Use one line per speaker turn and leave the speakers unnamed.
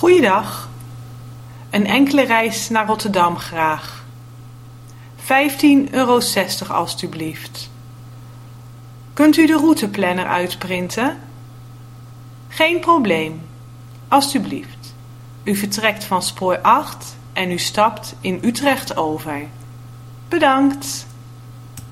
Goeiedag. Een enkele reis naar Rotterdam graag. 15,60 euro alstublieft. Kunt u de routeplanner uitprinten? Geen probleem. Alstublieft. U vertrekt van spoor 8 en u stapt in Utrecht over. Bedankt.